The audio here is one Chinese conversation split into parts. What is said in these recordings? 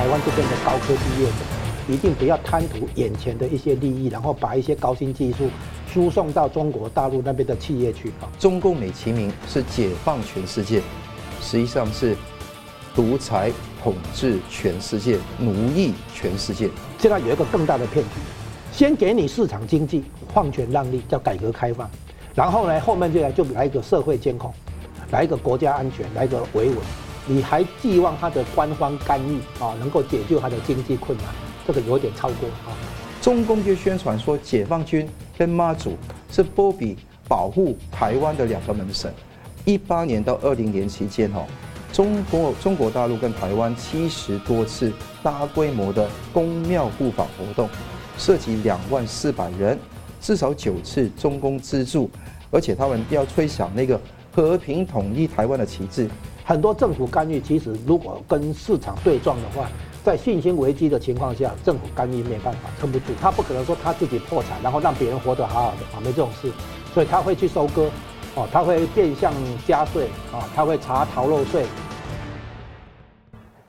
台湾这边的高科技业者，一定不要贪图眼前的一些利益，然后把一些高新技术输送到中国大陆那边的企业去啊。中共美其名是解放全世界，实际上是独裁统治全世界，奴役全世界。现在有一个更大的骗局，先给你市场经济，放权让利，叫改革开放，然后呢，后面就来就来一个社会监控，来一个国家安全，来一个维稳。你还寄望他的官方干预啊，能够解救他的经济困难？这个有点超过啊。中共就宣传说，解放军跟妈祖是波比保护台湾的两个门神。一八年到二零年期间，哈，中国中国大陆跟台湾七十多次大规模的宫庙互访活动，涉及两万四百人，至少九次中共资助，而且他们要吹响那个和平统一台湾的旗帜。很多政府干预，其实如果跟市场对撞的话，在信心危机的情况下，政府干预没办法撑不住，他不可能说他自己破产，然后让别人活得好好的啊，没这种事，所以他会去收割，哦，他会变相加税，啊，他会查逃漏税。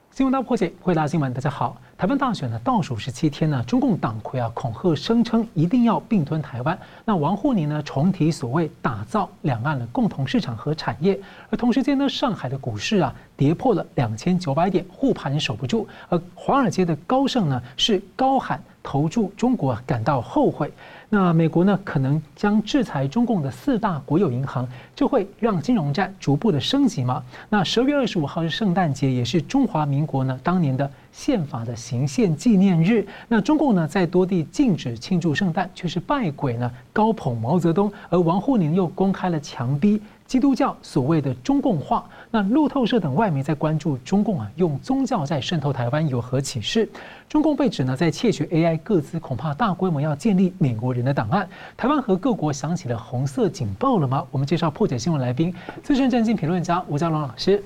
新闻大破解，回答新闻，大家好。台湾大选呢，倒数十七天呢，中共党魁啊恐吓声称一定要并吞台湾。那王沪宁呢重提所谓打造两岸的共同市场和产业，而同时间呢，上海的股市啊跌破了两千九百点，护盘守不住。而华尔街的高盛呢是高喊投注中国感到后悔。那美国呢可能将制裁中共的四大国有银行，就会让金融战逐步的升级吗？那十二月二十五号是圣诞节，也是中华民国呢当年的。宪法的行宪纪念日，那中共呢在多地禁止庆祝圣诞，却是拜鬼呢高捧毛泽东，而王沪宁又公开了强逼基督教所谓的中共化。那路透社等外媒在关注中共啊用宗教在渗透台湾有何启示？中共被指呢在窃取 AI 个资，恐怕大规模要建立美国人的档案。台湾和各国响起了红色警报了吗？我们介绍破解新闻来宾，资深政经评论家吴家龙老师。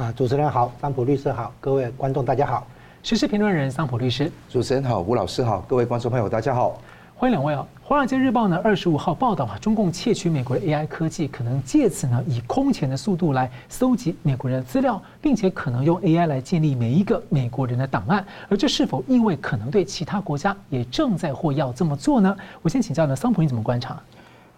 啊，主持人好，桑普律师好，各位观众大家好。时事评论人桑普律师，主持人好，吴老师好，各位观众朋友大家好，欢迎两位啊！《华尔街日报》呢，二十五号报道啊，中共窃取美国的 AI 科技，可能借此呢，以空前的速度来搜集美国人的资料，并且可能用 AI 来建立每一个美国人的档案。而这是否意味可能对其他国家也正在或要这么做呢？我先请教呢，桑普你怎么观察？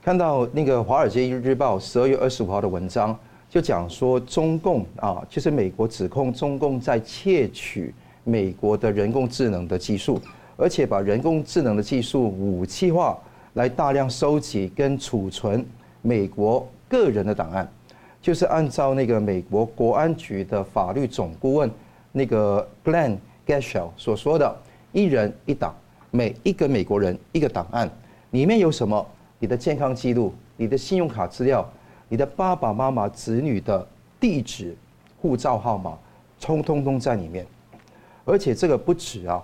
看到那个《华尔街日报》十二月二十五号的文章。就讲说中共啊，其实美国指控中共在窃取美国的人工智能的技术，而且把人工智能的技术武器化，来大量收集跟储存美国个人的档案，就是按照那个美国国安局的法律总顾问那个 Glenn Gashell 所说的，一人一档，每一个美国人一个档案，里面有什么？你的健康记录，你的信用卡资料。你的爸爸妈妈、子女的地址、护照号码，通通通在里面。而且这个不止啊，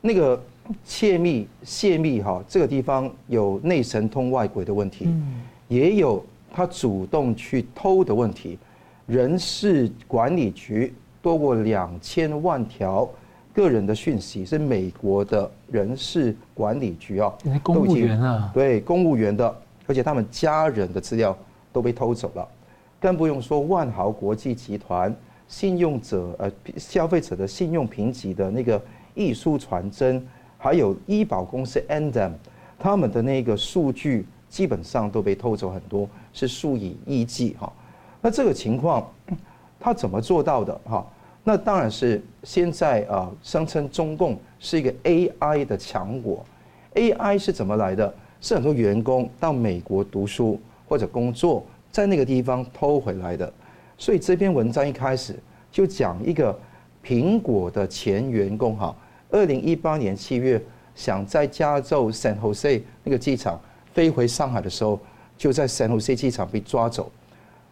那个窃密、泄密哈，这个地方有内神通外鬼的问题，也有他主动去偷的问题。人事管理局多过两千万条个人的讯息，是美国的人事管理局啊，公务员啊，对公务员的，而且他们家人的资料。都被偷走了，更不用说万豪国际集团信用者呃消费者的信用评级的那个一书传真，还有医保公司 Anthem 他们的那个数据基本上都被偷走很多，是数以亿计哈。那这个情况 他怎么做到的哈？那当然是现在啊声称中共是一个 AI 的强国，AI 是怎么来的？是很多员工到美国读书。或者工作在那个地方偷回来的，所以这篇文章一开始就讲一个苹果的前员工哈，二零一八年七月想在加州 San Jose 那个机场飞回上海的时候，就在 San Jose 机场被抓走，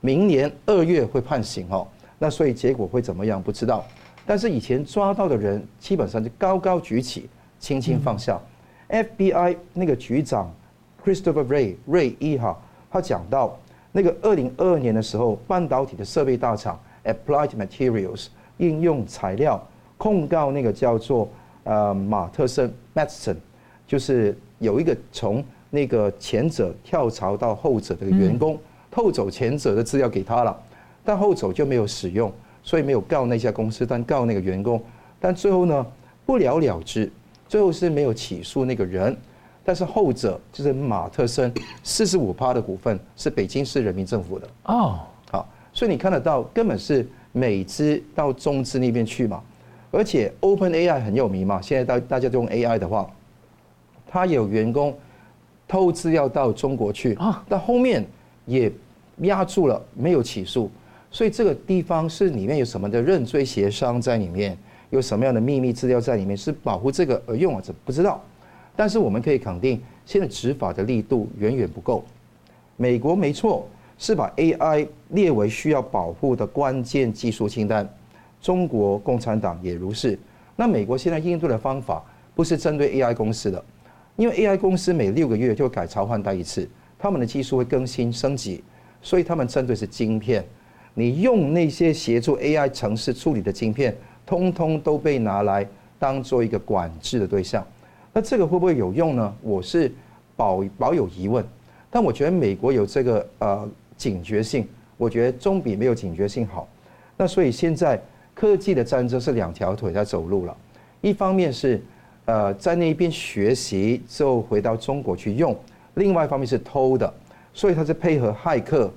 明年二月会判刑哦，那所以结果会怎么样不知道，但是以前抓到的人基本上就高高举起，轻轻放下。FBI 那个局长 Christopher Wray 瑞伊哈。他讲到，那个二零二二年的时候，半导体的设备大厂 Applied Materials 应用材料控告那个叫做呃马特森 Matheson 就是有一个从那个前者跳槽到后者的员工，偷走前者的资料给他了，但后者就没有使用，所以没有告那家公司，但告那个员工但最后呢不了了之，最后是没有起诉那个人。但是后者就是马特森四十五趴的股份是北京市人民政府的。哦，好，所以你看得到根本是美资到中资那边去嘛，而且 Open AI 很有名嘛，现在大大家都用 AI 的话，他有员工偷资料到中国去啊，但后面也压住了没有起诉，所以这个地方是里面有什么的认罪协商在里面，有什么样的秘密资料在里面是保护这个而用啊？这不知道。但是我们可以肯定，现在执法的力度远远不够。美国没错，是把 AI 列为需要保护的关键技术清单。中国共产党也如是。那美国现在应对的方法不是针对 AI 公司的，因为 AI 公司每六个月就改朝换代一次，他们的技术会更新升级，所以他们针对是晶片。你用那些协助 AI 程式处理的晶片，通通都被拿来当做一个管制的对象。那这个会不会有用呢？我是保保有疑问，但我觉得美国有这个呃警觉性，我觉得总比没有警觉性好。那所以现在科技的战争是两条腿在走路了，一方面是呃在那边学习之后回到中国去用，另外一方面是偷的，所以它是配合骇客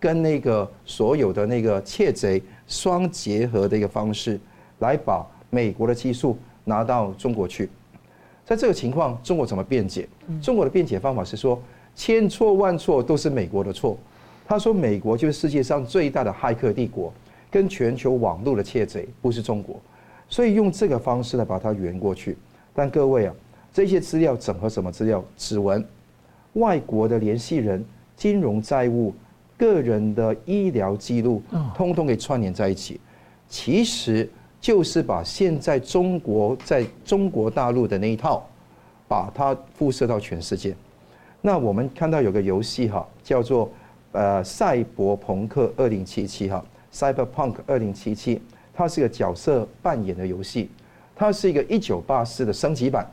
跟那个所有的那个窃贼双结合的一个方式，来把美国的技术拿到中国去。在这个情况，中国怎么辩解？中国的辩解方法是说，千错万错都是美国的错。他说，美国就是世界上最大的骇客帝国，跟全球网络的窃贼，不是中国。所以用这个方式来把它圆过去。但各位啊，这些资料整合什么资料？指纹、外国的联系人、金融债务、个人的医疗记录，通通给串联在一起。其实。就是把现在中国在中国大陆的那一套，把它辐射到全世界。那我们看到有个游戏哈，叫做呃赛博朋克二零七七哈，Cyberpunk 二零七七，它是个角色扮演的游戏，它是一个一九八四的升级版。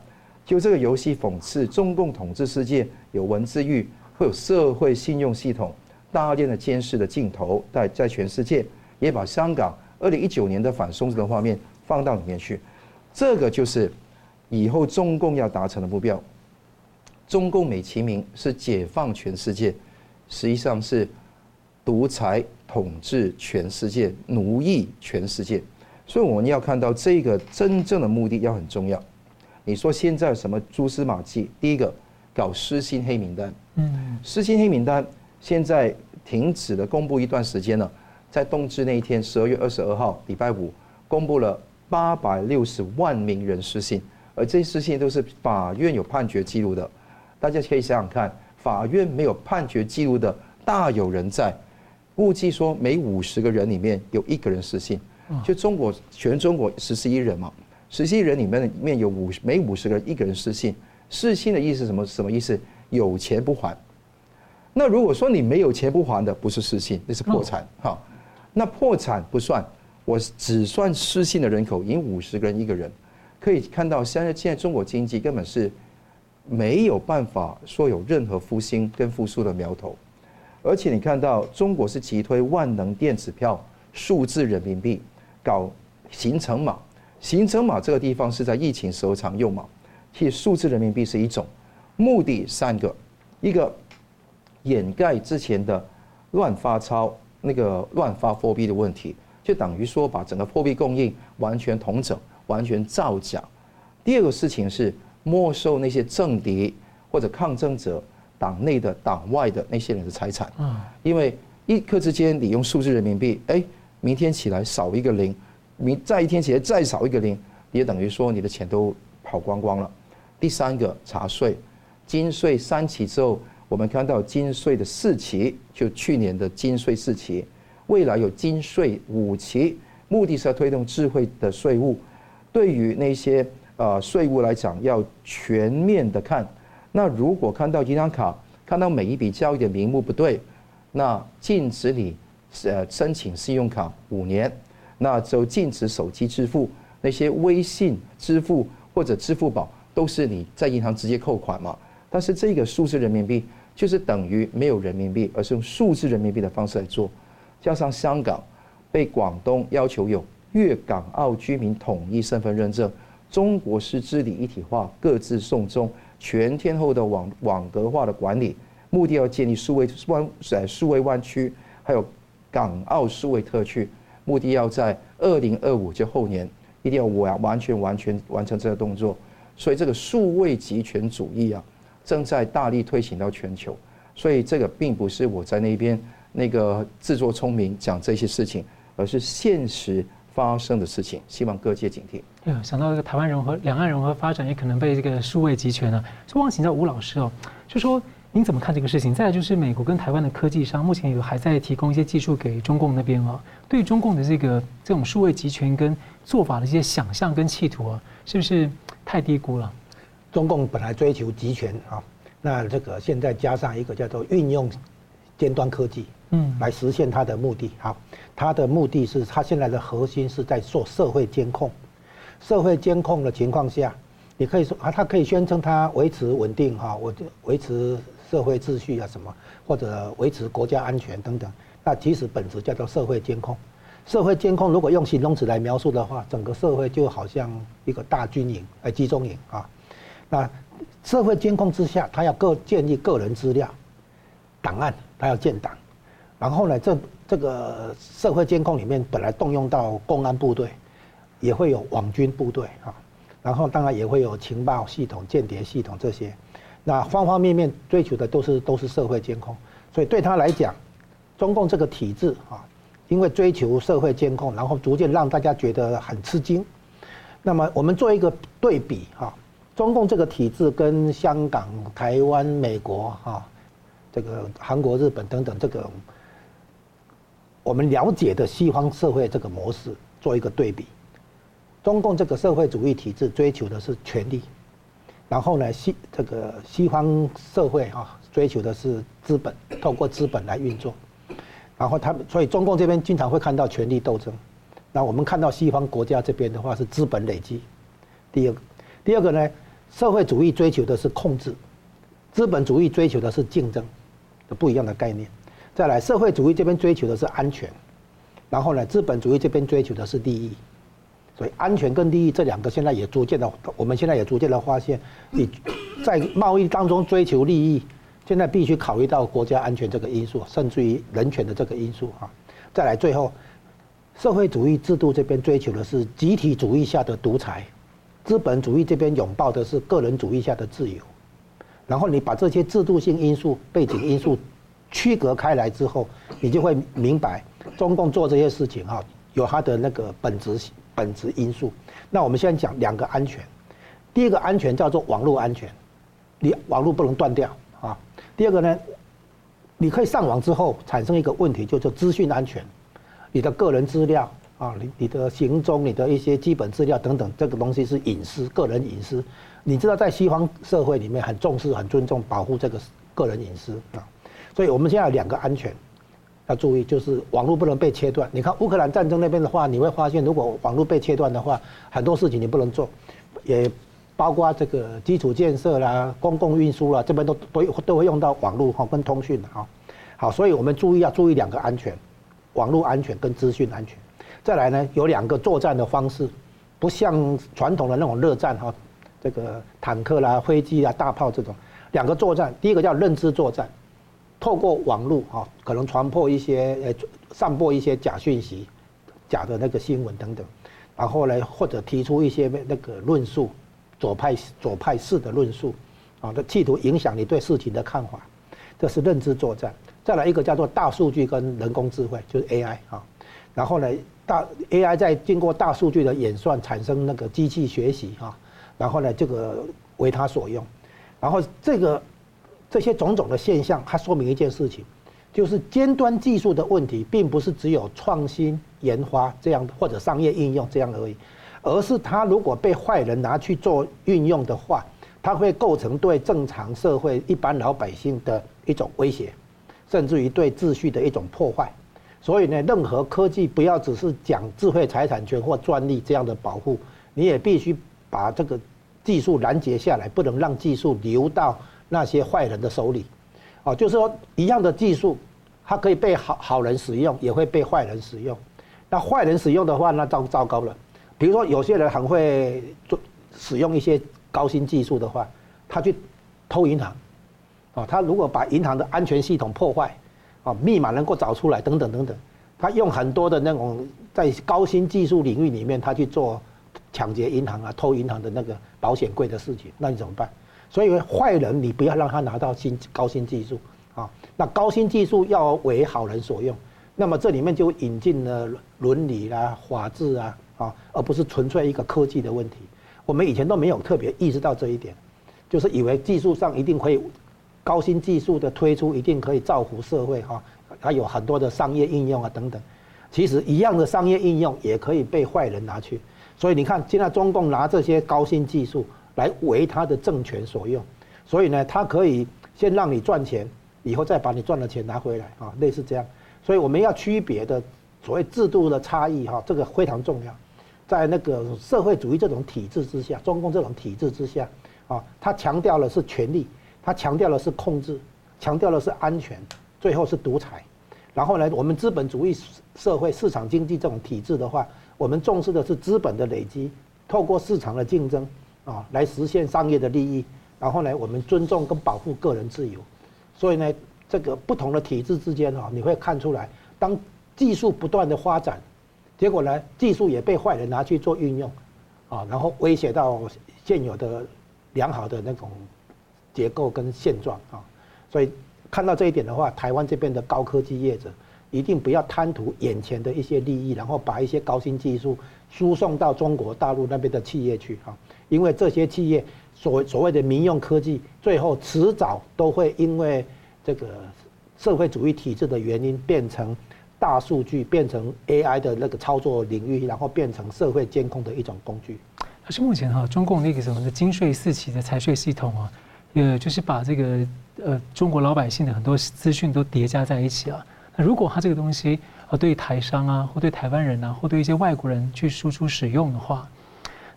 就这个游戏讽刺中共统治世界有文字狱，会有社会信用系统，大量的监视的镜头在在全世界，也把香港。二零一九年的反送中的画面放到里面去，这个就是以后中共要达成的目标。中共美其名是解放全世界，实际上是独裁统治全世界，奴役全世界。所以我们要看到这个真正的目的要很重要。你说现在什么蛛丝马迹？第一个搞失信黑名单，嗯，失信黑名单现在停止了公布一段时间了。在冬至那一天，十二月二十二号，礼拜五，公布了八百六十万名人失信，而这些失信都是法院有判决记录的。大家可以想想看，法院没有判决记录的大有人在。估计说每五十个人里面有一个人失信，就中国全中国十四亿人嘛，十四亿人里面里面有五每五十个人一个人失信。失信的意思是什么？什么意思？有钱不还。那如果说你没有钱不还的，不是失信，那是破产哈。那破产不算，我只算失信的人口，已经五十个人一个人，可以看到现在现在中国经济根本是没有办法说有任何复兴跟复苏的苗头，而且你看到中国是急推万能电子票、数字人民币，搞行程码，行程码这个地方是在疫情时候常用嘛，其实数字人民币是一种，目的三个，一个掩盖之前的乱发钞。那个乱发货币的问题，就等于说把整个货币供应完全统整、完全造假。第二个事情是没收那些政敌或者抗争者党内的、党外的那些人的财产。因为一刻之间你用数字人民币，哎，明天起来少一个零，明再一天起来再少一个零，也等于说你的钱都跑光光了。第三个查税，金税三起之后。我们看到金税的四期，就去年的金税四期，未来有金税五期，目的是要推动智慧的税务。对于那些呃税务来讲，要全面的看。那如果看到银行卡，看到每一笔交易的名目不对，那禁止你呃申请信用卡五年，那就禁止手机支付，那些微信支付或者支付宝都是你在银行直接扣款嘛。但是这个数字人民币。就是等于没有人民币，而是用数字人民币的方式来做，加上香港被广东要求有粤港澳居民统一身份认证，中国式治理一体化，各自送终，全天候的网网格化的管理，目的要建立数位湾在数位湾区，还有港澳数位特区，目的要在二零二五就后年一定要完完全完全完成这个动作。所以这个数位集权主义啊，正在大力推行到全球。所以这个并不是我在那边那个自作聪明讲这些事情，而是现实发生的事情。希望各界警惕。哎，想到这个台湾融合、两岸融合发展，也可能被这个数位集权呢。所以，我想请教吴老师哦，就说您怎么看这个事情？再来就是美国跟台湾的科技商目前有还在提供一些技术给中共那边哦。对中共的这个这种数位集权跟做法的一些想象跟企图啊，是不是太低估了？中共本来追求集权啊。那这个现在加上一个叫做运用尖端科技，嗯，来实现它的目的。好，它的目的是它现在的核心是在做社会监控。社会监控的情况下，你可以说啊，它可以宣称它维持稳定哈，我维持社会秩序啊什么，或者维持国家安全等等。那其实本质叫做社会监控。社会监控如果用形容词来描述的话，整个社会就好像一个大军营哎，集中营啊，那。社会监控之下，他要个建立个人资料档案，他要建档。然后呢，这这个社会监控里面本来动用到公安部队，也会有网军部队啊。然后当然也会有情报系统、间谍系统这些。那方方面面追求的都是都是社会监控。所以对他来讲，中共这个体制啊，因为追求社会监控，然后逐渐让大家觉得很吃惊。那么我们做一个对比哈。中共这个体制跟香港、台湾、美国、哈，这个韩国、日本等等这个我们了解的西方社会这个模式做一个对比，中共这个社会主义体制追求的是权力，然后呢西这个西方社会哈追求的是资本，透过资本来运作，然后他们所以中共这边经常会看到权力斗争，那我们看到西方国家这边的话是资本累积，第二个。第二个呢，社会主义追求的是控制，资本主义追求的是竞争，不一样的概念。再来，社会主义这边追求的是安全，然后呢，资本主义这边追求的是利益。所以，安全跟利益这两个现在也逐渐的，我们现在也逐渐的发现，你在贸易当中追求利益，现在必须考虑到国家安全这个因素，甚至于人权的这个因素啊。再来，最后，社会主义制度这边追求的是集体主义下的独裁。资本主义这边拥抱的是个人主义下的自由，然后你把这些制度性因素、背景因素区隔开来之后，你就会明白中共做这些事情哈，有它的那个本质本质因素。那我们现在讲两个安全，第一个安全叫做网络安全，你网络不能断掉啊。第二个呢，你可以上网之后产生一个问题，叫做资讯安全，你的个人资料。啊，你你的行踪、你的一些基本资料等等，这个东西是隐私，个人隐私。你知道，在西方社会里面很重视、很尊重、保护这个个人隐私啊。所以，我们现在有两个安全要注意，就是网络不能被切断。你看乌克兰战争那边的话，你会发现，如果网络被切断的话，很多事情你不能做，也包括这个基础建设啦、公共运输啦，这边都都都会用到网络哈跟通讯的啊。好，所以我们注意要注意两个安全：网络安全跟资讯安全。再来呢，有两个作战的方式，不像传统的那种热战哈，这个坦克啦、飞机啊、大炮这种两个作战。第一个叫认知作战，透过网络哈，可能传播一些呃，散播一些假讯息、假的那个新闻等等，然后呢，或者提出一些那个论述，左派左派式的论述，啊，这企图影响你对事情的看法，这是认知作战。再来一个叫做大数据跟人工智慧，就是 AI 啊，然后呢。大 AI 在经过大数据的演算，产生那个机器学习哈，然后呢，这个为它所用，然后这个这些种种的现象，它说明一件事情，就是尖端技术的问题，并不是只有创新研发这样或者商业应用这样而已，而是它如果被坏人拿去做运用的话，它会构成对正常社会一般老百姓的一种威胁，甚至于对秩序的一种破坏。所以呢，任何科技不要只是讲智慧财产权或专利这样的保护，你也必须把这个技术拦截下来，不能让技术流到那些坏人的手里。哦，就是说一样的技术，它可以被好好人使用，也会被坏人使用。那坏人使用的话，那糟糟糕了。比如说有些人很会做使用一些高新技术的话，他去偷银行，啊，他如果把银行的安全系统破坏，啊，密码能够找出来等等等等，他用很多的那种在高新技术领域里面，他去做抢劫银行啊、偷银行的那个保险柜的事情，那你怎么办？所以坏人你不要让他拿到新高新技术啊，那高新技术要为好人所用。那么这里面就引进了伦理啦、法治啊，啊，而不是纯粹一个科技的问题。我们以前都没有特别意识到这一点，就是以为技术上一定会高新技术的推出一定可以造福社会哈，它有很多的商业应用啊等等。其实一样的商业应用也可以被坏人拿去。所以你看，现在中共拿这些高新技术来为他的政权所用，所以呢，他可以先让你赚钱，以后再把你赚的钱拿回来啊，类似这样。所以我们要区别的所谓制度的差异哈，这个非常重要。在那个社会主义这种体制之下，中共这种体制之下，啊，它强调的是权力，它强调的是控制，强调的是安全，最后是独裁。然后呢，我们资本主义社会市场经济这种体制的话，我们重视的是资本的累积，透过市场的竞争啊，来实现商业的利益。然后呢，我们尊重跟保护个人自由。所以呢。这个不同的体制之间啊，你会看出来，当技术不断的发展，结果呢，技术也被坏人拿去做运用，啊，然后威胁到现有的良好的那种结构跟现状啊，所以看到这一点的话，台湾这边的高科技业者一定不要贪图眼前的一些利益，然后把一些高新技术输送到中国大陆那边的企业去啊，因为这些企业所所谓的民用科技，最后迟早都会因为。这个社会主义体制的原因，变成大数据，变成 AI 的那个操作领域，然后变成社会监控的一种工具。可是目前哈，中共那个什么的金税四起的财税系统啊，呃，就是把这个呃中国老百姓的很多资讯都叠加在一起啊。那如果他这个东西啊，对台商啊，或对台湾人啊，或对一些外国人去输出使用的话，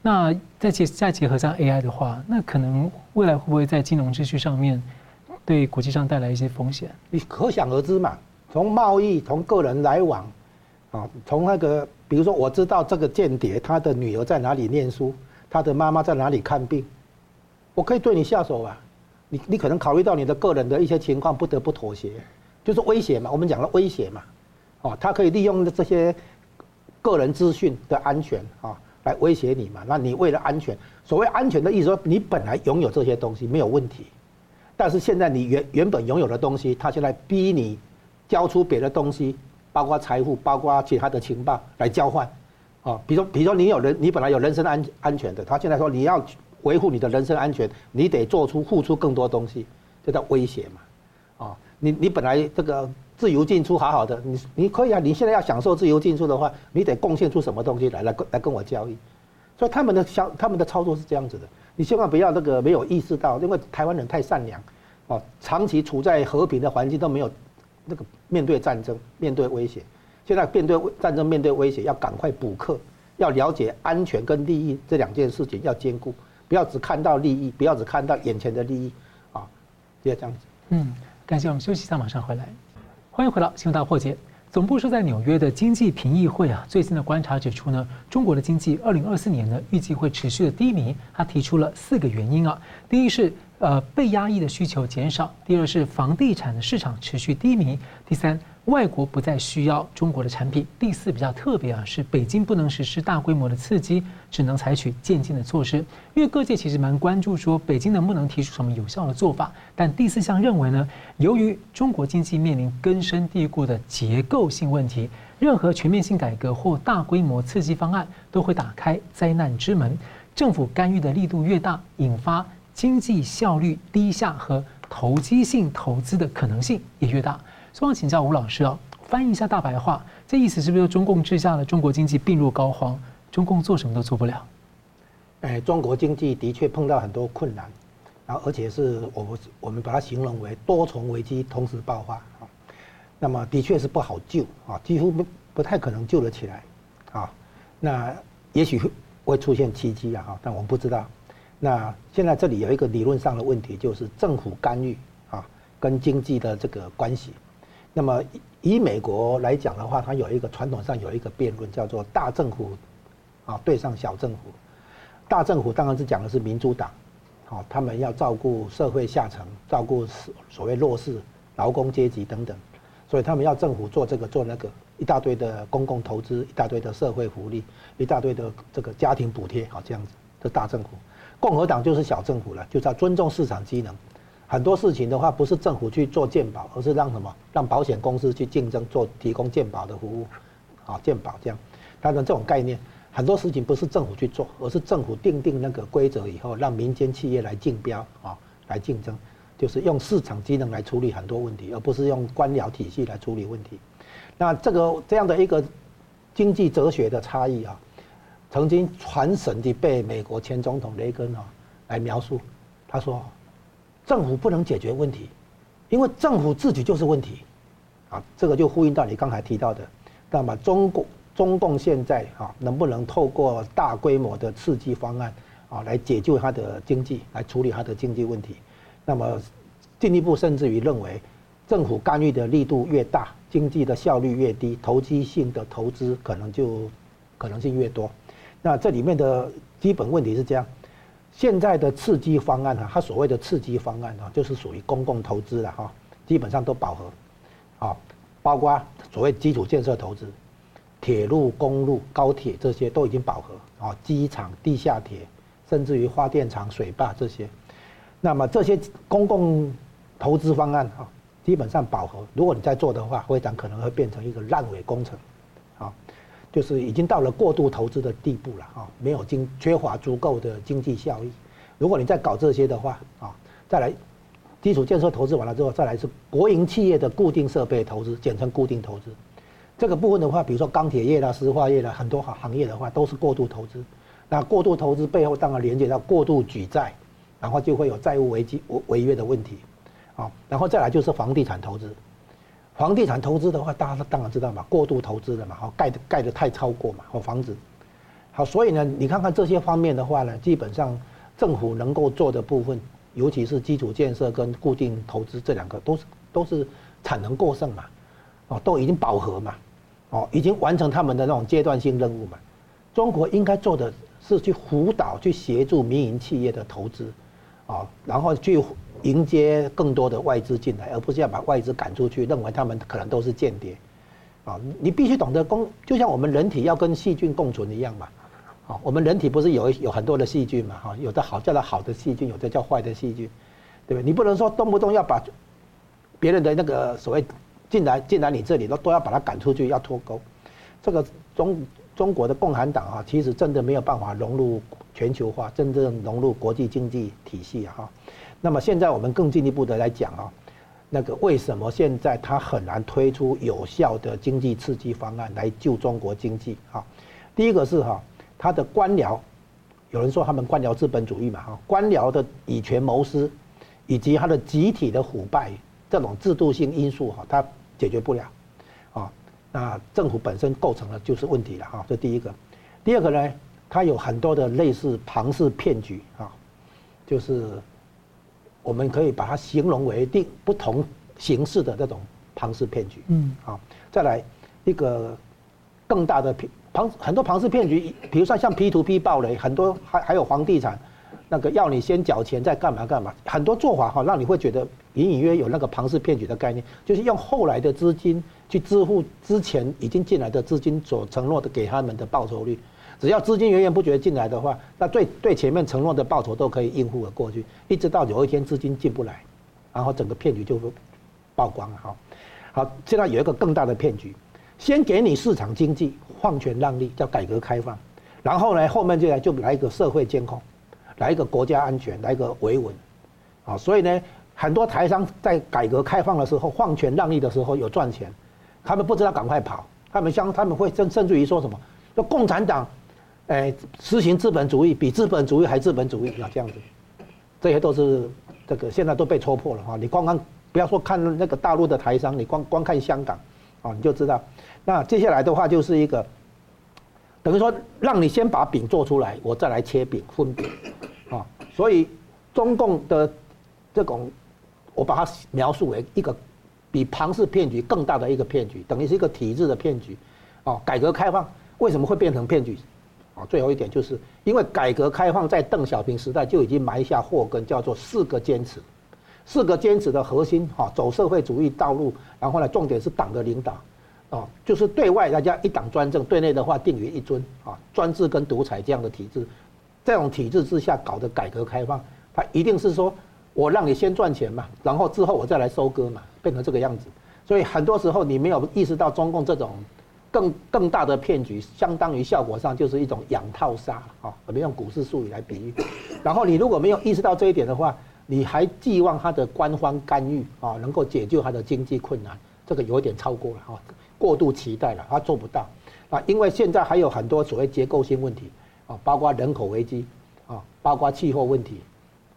那再结再结合上 AI 的话，那可能未来会不会在金融秩序上面？对国际上带来一些风险，你可想而知嘛。从贸易，从个人来往，啊，从那个，比如说，我知道这个间谍他的女儿在哪里念书，他的妈妈在哪里看病，我可以对你下手啊。你你可能考虑到你的个人的一些情况，不得不妥协，就是威胁嘛。我们讲了威胁嘛，哦，他可以利用这些个人资讯的安全啊，来威胁你嘛。那你为了安全，所谓安全的意思说，你本来拥有这些东西没有问题。但是现在你原原本拥有的东西，他现在逼你交出别的东西，包括财富，包括其他的情报来交换，啊，比如说比如说你有人，你本来有人身安安全的，他现在说你要维护你的人身安全，你得做出付出更多东西，这叫威胁嘛，啊，你你本来这个自由进出好好的，你你可以啊，你现在要享受自由进出的话，你得贡献出什么东西来来来跟我交易，所以他们的消他们的操作是这样子的。你千万不要那个没有意识到，因为台湾人太善良，哦，长期处在和平的环境都没有那个面对战争、面对威胁。现在面对战争、面对威胁，要赶快补课，要了解安全跟利益这两件事情要兼顾，不要只看到利益，不要只看到眼前的利益，啊，就要这样子。嗯，感谢我们休息一下，马上回来。欢迎回到新闻大破解。总部设在纽约的经济评议会啊，最新的观察指出呢，中国的经济二零二四年呢，预计会持续的低迷。他提出了四个原因啊，第一是呃被压抑的需求减少，第二是房地产的市场持续低迷，第三。外国不再需要中国的产品。第四比较特别啊，是北京不能实施大规模的刺激，只能采取渐进的措施。因为各界其实蛮关注说北京能不能提出什么有效的做法。但第四项认为呢，由于中国经济面临根深蒂固的结构性问题，任何全面性改革或大规模刺激方案都会打开灾难之门。政府干预的力度越大，引发经济效率低下和投机性投资的可能性也越大。希望请教吴老师啊，翻译一下大白话，这意思是不是中共治下的中国经济病入膏肓，中共做什么都做不了？哎，中国经济的确碰到很多困难，然后而且是我我们把它形容为多重危机同时爆发啊，那么的确是不好救啊，几乎不不太可能救得起来啊，那也许会出现奇迹啊，但我们不知道。那现在这里有一个理论上的问题，就是政府干预啊跟经济的这个关系。那么以美国来讲的话，它有一个传统上有一个辩论，叫做大政府啊对上小政府。大政府当然是讲的是民主党，好，他们要照顾社会下层，照顾所谓弱势、劳工阶级等等，所以他们要政府做这个做那个，一大堆的公共投资，一大堆的社会福利，一大堆的这个家庭补贴，好这样子的大政府。共和党就是小政府了，就是要尊重市场机能。很多事情的话，不是政府去做鉴保，而是让什么？让保险公司去竞争做提供鉴保的服务，啊，鉴保这样。当然这种概念。很多事情不是政府去做，而是政府定定那个规则以后，让民间企业来竞标啊，来竞争，就是用市场机能来处理很多问题，而不是用官僚体系来处理问题。那这个这样的一个经济哲学的差异啊，曾经传神的被美国前总统雷根啊来描述。他说，政府不能解决问题，因为政府自己就是问题。啊，这个就呼应到你刚才提到的，那么中国。中共现在啊，能不能透过大规模的刺激方案啊，来解救它的经济，来处理它的经济问题？那么进一步甚至于认为，政府干预的力度越大，经济的效率越低，投机性的投资可能就可能性越多。那这里面的基本问题是这样：现在的刺激方案啊，它所谓的刺激方案啊，就是属于公共投资了哈，基本上都饱和啊，包括所谓基础建设投资。铁路、公路、高铁这些都已经饱和啊，机场、地下铁，甚至于发电厂、水坝这些，那么这些公共投资方案啊，基本上饱和。如果你再做的话，会长可能会变成一个烂尾工程，就是已经到了过度投资的地步了啊，没有经缺乏足够的经济效益。如果你再搞这些的话啊，再来基础建设投资完了之后，再来是国营企业的固定设备投资，简称固定投资。这个部分的话，比如说钢铁业啦、石化业啦，很多行行业的话都是过度投资。那过度投资背后当然连接到过度举债，然后就会有债务危机、违违约的问题。啊，然后再来就是房地产投资。房地产投资的话，大家当然知道嘛，过度投资的嘛，好盖的盖的太超过嘛，好房子。好，所以呢，你看看这些方面的话呢，基本上政府能够做的部分，尤其是基础建设跟固定投资这两个，都是都是产能过剩嘛，哦，都已经饱和嘛。哦，已经完成他们的那种阶段性任务嘛。中国应该做的是去辅导、去协助民营企业的投资，啊，然后去迎接更多的外资进来，而不是要把外资赶出去，认为他们可能都是间谍。啊，你必须懂得共，就像我们人体要跟细菌共存一样嘛。啊，我们人体不是有有很多的细菌嘛？哈，有的好叫它好的细菌，有的叫坏的细菌，对不对？你不能说动不动要把别人的那个所谓。进来进来，你这里都都要把它赶出去，要脱钩。这个中中国的共产党啊，其实真的没有办法融入全球化，真正融入国际经济体系哈。那么现在我们更进一步的来讲啊，那个为什么现在他很难推出有效的经济刺激方案来救中国经济啊？第一个是哈，他的官僚，有人说他们官僚资本主义嘛哈，官僚的以权谋私，以及他的集体的腐败。这种制度性因素哈，它解决不了，啊，那政府本身构成了就是问题了哈，这第一个。第二个呢，它有很多的类似庞氏骗局啊，就是我们可以把它形容为定不同形式的这种庞氏骗局。嗯，好，再来一个更大的庞很多庞氏骗局，比如说像 P to P 暴雷，很多还还有房地产。那个要你先缴钱再干嘛干嘛，很多做法哈，让你会觉得隐隐约有那个庞氏骗局的概念，就是用后来的资金去支付之前已经进来的资金所承诺的给他们的报酬率，只要资金源源不绝进来的话，那对对前面承诺的报酬都可以应付了过去，一直到有一天资金进不来，然后整个骗局就会曝光了哈。好，现在有一个更大的骗局，先给你市场经济，放权让利，叫改革开放，然后呢，后面就来就来一个社会监控。来一个国家安全，来一个维稳，啊，所以呢，很多台商在改革开放的时候，放权让利的时候有赚钱，他们不知道赶快跑，他们相他们会甚甚至于说什么，说共产党，哎，实行资本主义比资本主义还资本主义啊这样子，这些都是这个现在都被戳破了哈，你光看不要说看那个大陆的台商，你光光看香港，啊，你就知道，那接下来的话就是一个。等于说，让你先把饼做出来，我再来切饼分饼，啊，所以中共的这种，我把它描述为一个比庞氏骗局更大的一个骗局，等于是一个体制的骗局。啊，改革开放为什么会变成骗局？啊，最后一点就是因为改革开放在邓小平时代就已经埋下祸根，叫做四个坚持。四个坚持的核心，哈，走社会主义道路，然后呢，重点是党的领导，啊，就是对外大家一党专政，对内的话定于一尊，啊，专制跟独裁这样的体制，这种体制之下搞的改革开放，它一定是说我让你先赚钱嘛，然后之后我再来收割嘛，变成这个样子。所以很多时候你没有意识到中共这种更更大的骗局，相当于效果上就是一种养套杀，啊，我们用股市术语来比喻。然后你如果没有意识到这一点的话，你还寄望他的官方干预啊，能够解救他的经济困难？这个有点超过了啊，过度期待了，他做不到啊，因为现在还有很多所谓结构性问题啊，包括人口危机啊，包括气候问题，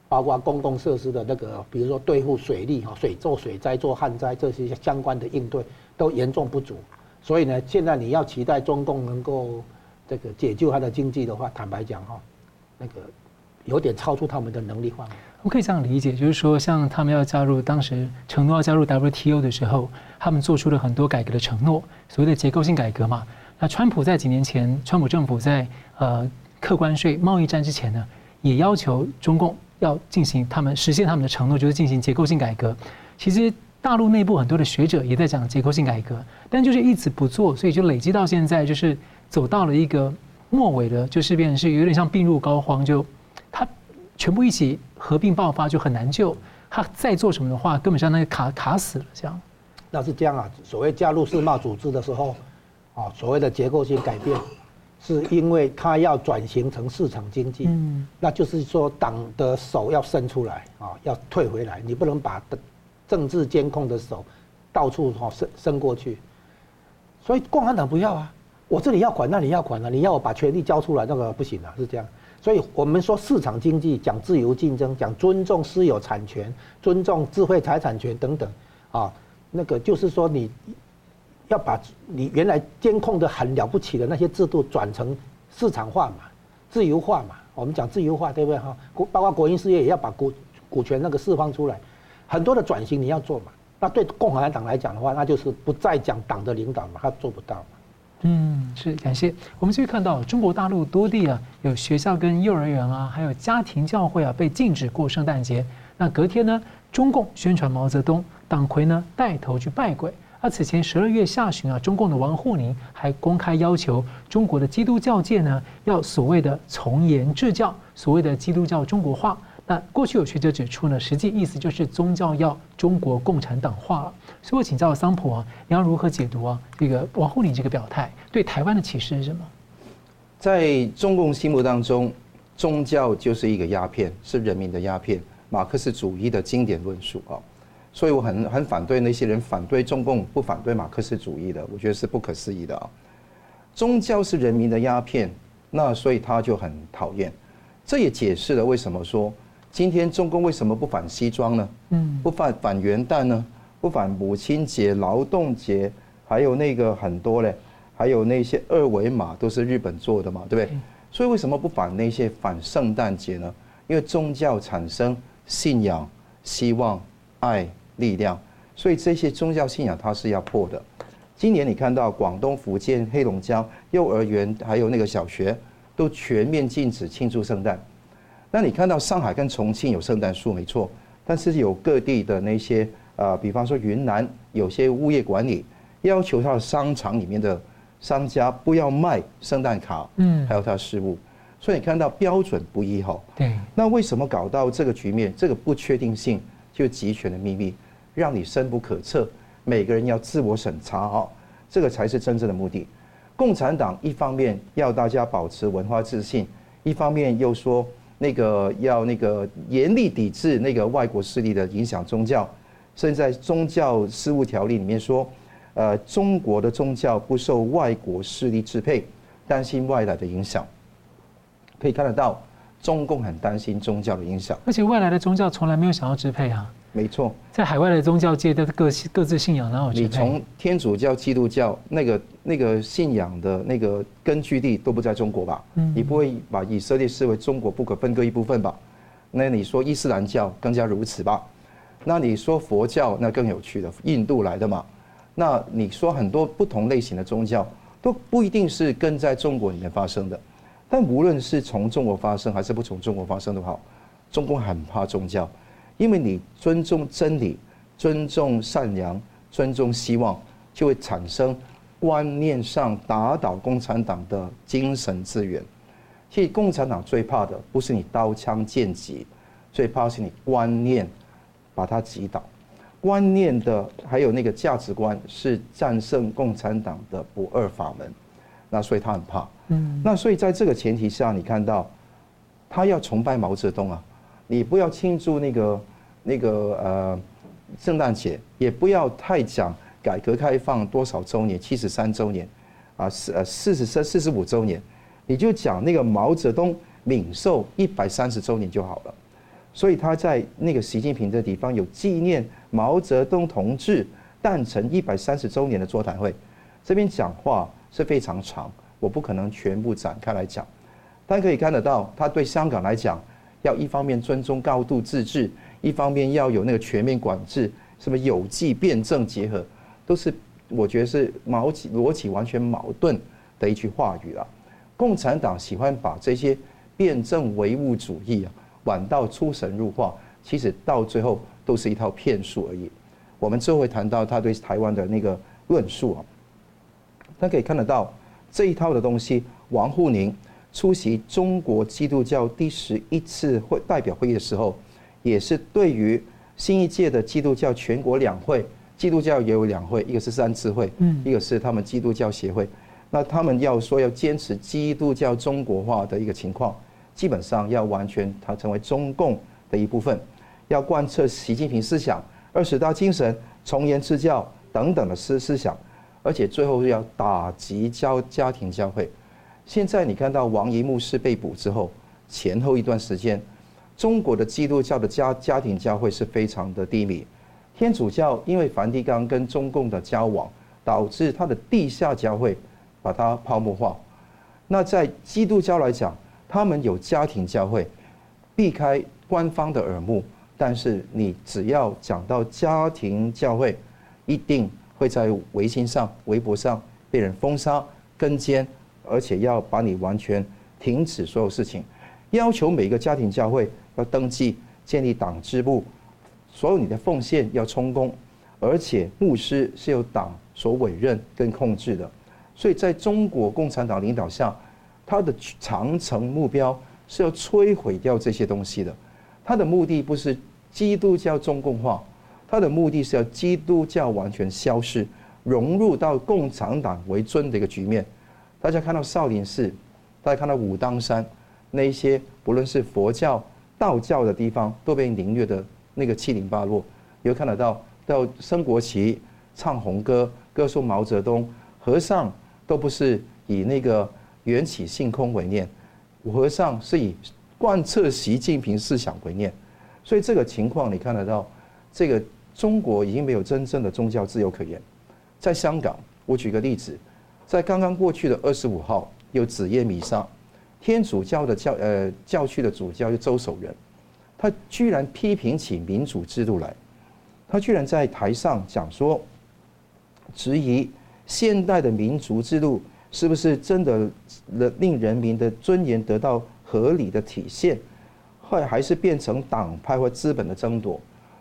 包括公共设施的那个，比如说对付水利哈，水做水灾、做旱灾这些相关的应对都严重不足，所以呢，现在你要期待中共能够这个解救他的经济的话，坦白讲哈，那个有点超出他们的能力范围。我可以这样理解，就是说，像他们要加入，当时承诺要加入 WTO 的时候，他们做出了很多改革的承诺，所谓的结构性改革嘛。那川普在几年前，川普政府在呃课关税、贸易战之前呢，也要求中共要进行他们实现他们的承诺，就是进行结构性改革。其实大陆内部很多的学者也在讲结构性改革，但就是一直不做，所以就累积到现在，就是走到了一个末尾的，就是变成是有点像病入膏肓，就他全部一起。合并爆发就很难救，他再做什么的话，根本上那个卡卡死了这样。那是这样啊，所谓加入世贸组织的时候，啊，所谓的结构性改变，是因为他要转型成市场经济，嗯，那就是说党的手要伸出来啊，要退回来，你不能把政治监控的手到处哈伸伸过去。所以共产党不要啊，我这里要管，那里要管啊，你要我把权力交出来，那个不行啊，是这样。所以我们说市场经济讲自由竞争，讲尊重私有产权，尊重智慧财产权等等，啊，那个就是说你要把你原来监控的很了不起的那些制度转成市场化嘛，自由化嘛。我们讲自由化，对不对哈？包括国营事业也要把股股权那个释放出来，很多的转型你要做嘛。那对共和党来讲的话，那就是不再讲党的领导嘛，他做不到嘛。嗯，是感谢。我们继续看到中国大陆多地啊，有学校跟幼儿园啊，还有家庭教会啊，被禁止过圣诞节。那隔天呢，中共宣传毛泽东，党魁呢带头去拜鬼。而此前十二月下旬啊，中共的王沪宁还公开要求中国的基督教界呢，要所谓的从严治教，所谓的基督教中国化。那过去有学者指出呢，实际意思就是宗教要中国共产党化了。所以我请教桑普啊，你要如何解读啊？这个王沪宁这个表态对台湾的启示是什么？在中共心目当中，宗教就是一个鸦片，是人民的鸦片，马克思主义的经典论述啊。所以我很很反对那些人反对中共不反对马克思主义的，我觉得是不可思议的啊。宗教是人民的鸦片，那所以他就很讨厌。这也解释了为什么说。今天中共为什么不反西装呢？嗯，不反反元旦呢？不反母亲节、劳动节，还有那个很多嘞，还有那些二维码都是日本做的嘛，对不对？所以为什么不反那些反圣诞节呢？因为宗教产生信仰、希望、爱、力量，所以这些宗教信仰它是要破的。今年你看到广东、福建、黑龙江幼儿园还有那个小学都全面禁止庆祝圣诞。那你看到上海跟重庆有圣诞树没错，但是有各地的那些呃，比方说云南有些物业管理要求他的商场里面的商家不要卖圣诞卡，嗯，还有他的事物，所以你看到标准不一哈。对。那为什么搞到这个局面？这个不确定性就集权的秘密，让你深不可测，每个人要自我审查哈，这个才是真正的目的。共产党一方面要大家保持文化自信，一方面又说。那个要那个严厉抵制那个外国势力的影响宗教，甚至在宗教事务条例里面说，呃，中国的宗教不受外国势力支配，担心外来的影响。可以看得到，中共很担心宗教的影响，而且外来的宗教从来没有想要支配啊。没错，在海外的宗教界的各各自信仰，然后你从天主教、基督教那个那个信仰的那个根据地都不在中国吧？嗯，你不会把以色列视为中国不可分割一部分吧？那你说伊斯兰教更加如此吧？那你说佛教那更有趣的，印度来的嘛？那你说很多不同类型的宗教都不一定是跟在中国里面发生的，但无论是从中国发生还是不从中国发生的话，中共很怕宗教，因为你尊重真理、尊重善良、尊重希望，就会产生观念上打倒共产党的精神资源。其实共产党最怕的不是你刀枪剑戟，最怕是你观念把它击倒。观念的还有那个价值观是战胜共产党的不二法门。那所以他很怕。嗯。那所以在这个前提下，你看到他要崇拜毛泽东啊，你不要庆祝那个那个呃圣诞节，也不要太讲改革开放多少周年，七十三周年啊，四呃四十三四十五周年。你就讲那个毛泽东冥寿一百三十周年就好了，所以他在那个习近平的地方有纪念毛泽东同志诞辰一百三十周年的座谈会，这边讲话是非常长，我不可能全部展开来讲，但可以看得到，他对香港来讲，要一方面尊重高度自治，一方面要有那个全面管制，什么有机辩证结合，都是我觉得是毛逻辑完全矛盾的一句话语了。共产党喜欢把这些辩证唯物主义啊，玩到出神入化，其实到最后都是一套骗术而已。我们之后会谈到他对台湾的那个论述啊，大家可以看得到这一套的东西。王沪宁出席中国基督教第十一次会代表会议的时候，也是对于新一届的基督教全国两会，基督教也有两会，一个是三次会，嗯，一个是他们基督教协会。那他们要说要坚持基督教中国化的一个情况，基本上要完全它成为中共的一部分，要贯彻习近平思想、二十大精神、从严治教等等的思思想，而且最后要打击教家庭教会。现在你看到王怡牧师被捕之后，前后一段时间，中国的基督教的家家庭教会是非常的低迷，天主教因为梵蒂冈跟中共的交往，导致它的地下教会。把它泡沫化。那在基督教来讲，他们有家庭教会，避开官方的耳目。但是你只要讲到家庭教会，一定会在微信上、微博上被人封杀、跟监，而且要把你完全停止所有事情，要求每个家庭教会要登记、建立党支部，所有你的奉献要充公，而且牧师是由党所委任跟控制的。所以，在中国共产党领导下，他的长城目标是要摧毁掉这些东西的。他的目的不是基督教中共化，他的目的是要基督教完全消失，融入到共产党为尊的一个局面。大家看到少林寺，大家看到武当山，那一些不论是佛教、道教的地方，都被凌虐的那个七零八落。你会看得到，到升国旗、唱红歌、歌颂毛泽东、和尚。都不是以那个缘起性空为念，和尚是以贯彻习近平思想为念，所以这个情况你看得到，这个中国已经没有真正的宗教自由可言。在香港，我举个例子，在刚刚过去的二十五号有子夜弥撒，天主教的教呃教区的主教就周守仁，他居然批评起民主制度来，他居然在台上讲说，质疑。现代的民主制度是不是真的令人民的尊严得到合理的体现，或还是变成党派或资本的争夺？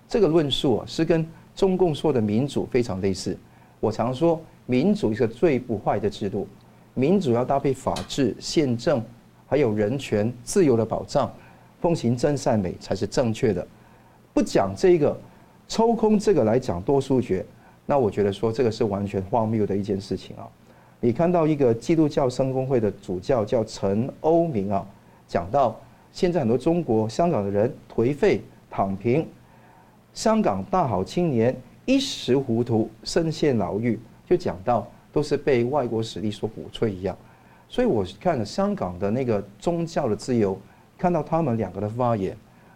这个论述啊，是跟中共说的民主非常类似。我常说，民主是最不坏的制度，民主要搭配法治、宪政，还有人权、自由的保障，奉行真善美才是正确的。不讲这个，抽空这个来讲多数决。那我觉得说这个是完全荒谬的一件事情啊！你看到一个基督教圣公会的主教叫陈欧明啊，讲到现在很多中国香港的人颓废躺平，香港大好青年一时糊涂身陷牢狱，就讲到都是被外国实力所鼓吹一样。所以我看了香港的那个宗教的自由，看到他们两个的发言，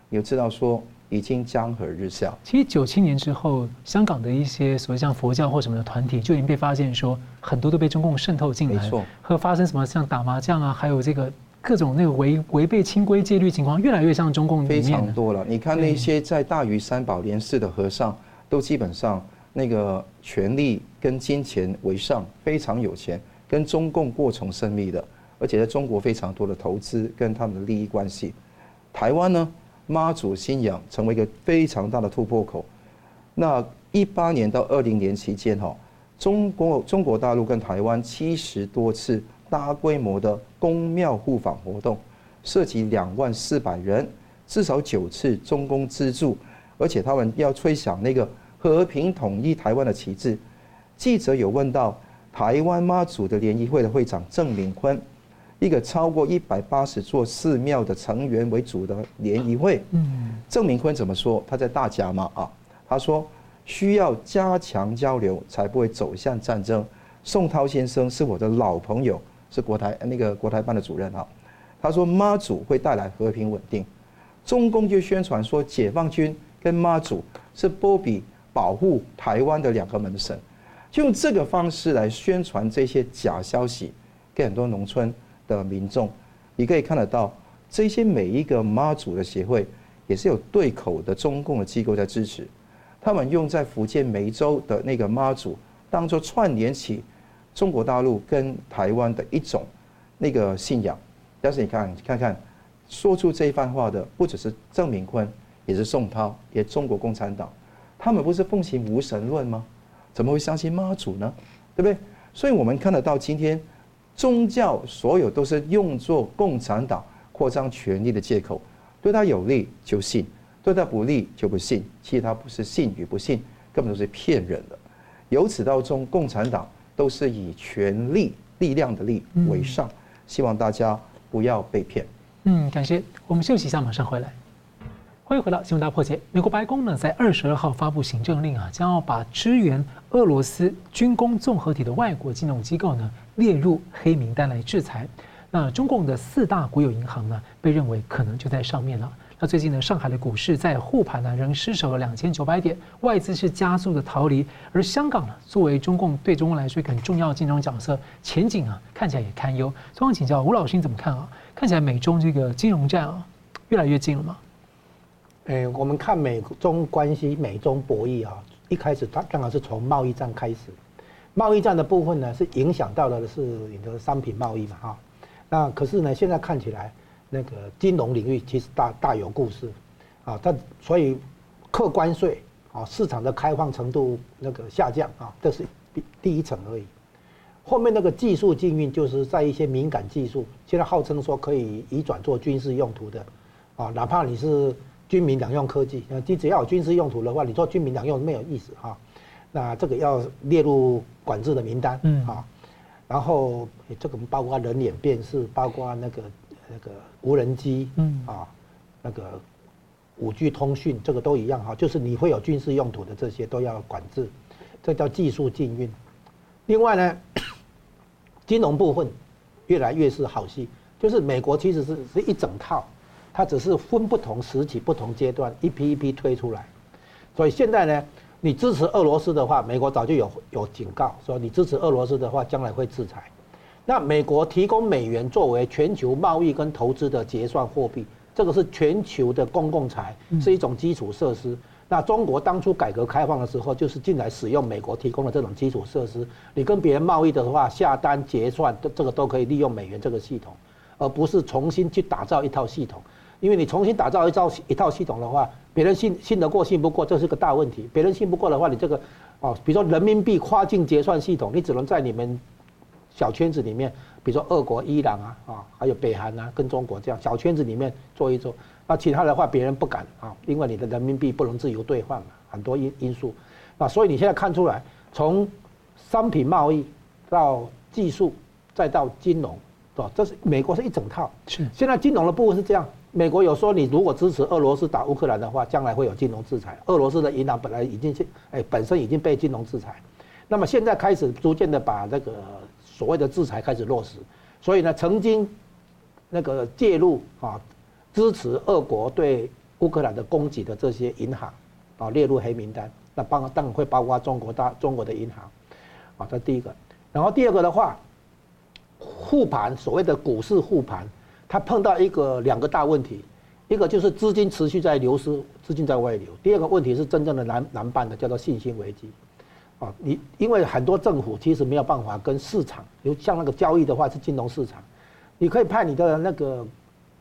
你就知道说。已经江河日下。其实九七年之后，香港的一些所谓像佛教或什么的团体，就已经被发现说很多都被中共渗透进来，没错。和发生什么像打麻将啊，还有这个各种那个违违背清规戒律情况，越来越像中共非常多了。你看那些在大屿山宝莲寺的和尚，都基本上那个权力跟金钱为上，非常有钱，跟中共过从甚密的，而且在中国非常多的投资跟他们的利益关系。台湾呢，妈祖信仰成为一个非常大的突破口。那一八年到二零年期间，哈，中国中国大陆跟台湾七十多次大规模的宫庙互访活动，涉及两万四百人，至少九次中共资助，而且他们要吹响那个和平统一台湾的旗帜。记者有问到台湾妈祖的联谊会的会长郑明坤，一个超过一百八十座寺庙的成员为主的联谊会，嗯，郑明坤怎么说？他在大家嘛啊。他说：“需要加强交流，才不会走向战争。”宋涛先生是我的老朋友，是国台那个国台办的主任啊。他说：“妈祖会带来和平稳定。”中共就宣传说，解放军跟妈祖是波比保护台湾的两个门神，就用这个方式来宣传这些假消息给很多农村的民众。你可以看得到，这些每一个妈祖的协会也是有对口的中共的机构在支持。他们用在福建梅州的那个妈祖，当做串联起中国大陆跟台湾的一种那个信仰。但是你看，看看说出这一番话的，不只是郑明坤，也是宋涛，也中国共产党。他们不是奉行无神论吗？怎么会相信妈祖呢？对不对？所以我们看得到，今天宗教所有都是用作共产党扩张权力的借口，对他有利就信。对他不利就不信，其实他不是信与不信，根本都是骗人的。由此到终，共产党都是以权力、力量的力为上，希望大家不要被骗。嗯，感谢。我们休息一下，马上回来。欢迎回到新闻大破解。美国白宫呢，在二十二号发布行政令啊，将要把支援俄罗斯军工综合体的外国金融机构呢列入黑名单来制裁。那中共的四大国有银行呢，被认为可能就在上面了。那最近呢，上海的股市在护盘呢，仍失守了两千九百点，外资是加速的逃离。而香港呢，作为中共对中共来说很重要的金融角色，前景啊看起来也堪忧。所以请教吴老师，你怎么看啊？看起来美中这个金融战啊，越来越近了吗？诶，我们看美中关系，美中博弈啊，一开始它刚好是从贸易战开始，贸易战的部分呢是影响到了的是你的商品贸易嘛哈。那可是呢，现在看起来。那个金融领域其实大大有故事，啊，但所以课关税啊，市场的开放程度那个下降啊，这是第第一层而已。后面那个技术禁运，就是在一些敏感技术，现在号称说可以移转做军事用途的，啊，哪怕你是军民两用科技，你只要有军事用途的话，你做军民两用没有意思哈。那这个要列入管制的名单，嗯啊，然后这个包括人脸辨识，包括那个。那个无人机，嗯啊，那个五 G 通讯，这个都一样哈，就是你会有军事用途的这些都要管制，这叫技术禁运。另外呢，金融部分越来越是好戏，就是美国其实是是一整套，它只是分不同时期、不同阶段一批一批推出来。所以现在呢，你支持俄罗斯的话，美国早就有有警告说，你支持俄罗斯的话，将来会制裁。那美国提供美元作为全球贸易跟投资的结算货币，这个是全球的公共财，是一种基础设施。那中国当初改革开放的时候，就是进来使用美国提供的这种基础设施。你跟别人贸易的话，下单结算，这个都可以利用美元这个系统，而不是重新去打造一套系统。因为你重新打造一套一套系统的话，别人信信得过信不过，这是个大问题。别人信不过的话，你这个哦，比如说人民币跨境结算系统，你只能在你们。小圈子里面，比如说俄国、伊朗啊，啊，还有北韩啊，跟中国这样小圈子里面做一做。那其他的话，别人不敢啊，因为你的人民币不能自由兑换嘛，很多因因素。那所以你现在看出来，从商品贸易到技术，再到金融，是吧？这是美国是一整套。是。现在金融的部分是这样，美国有说，你如果支持俄罗斯打乌克兰的话，将来会有金融制裁。俄罗斯的银行本来已经是，哎，本身已经被金融制裁。那么现在开始逐渐的把那个。所谓的制裁开始落实，所以呢，曾经那个介入啊，支持俄国对乌克兰的攻击的这些银行啊，列入黑名单。那包当然会包括中国大中国的银行啊，这第一个。然后第二个的话，护盘所谓的股市护盘，它碰到一个两个大问题，一个就是资金持续在流失，资金在外流；第二个问题是真正的难难办的，叫做信心危机。啊，你因为很多政府其实没有办法跟市场，有像那个交易的话是金融市场，你可以派你的那个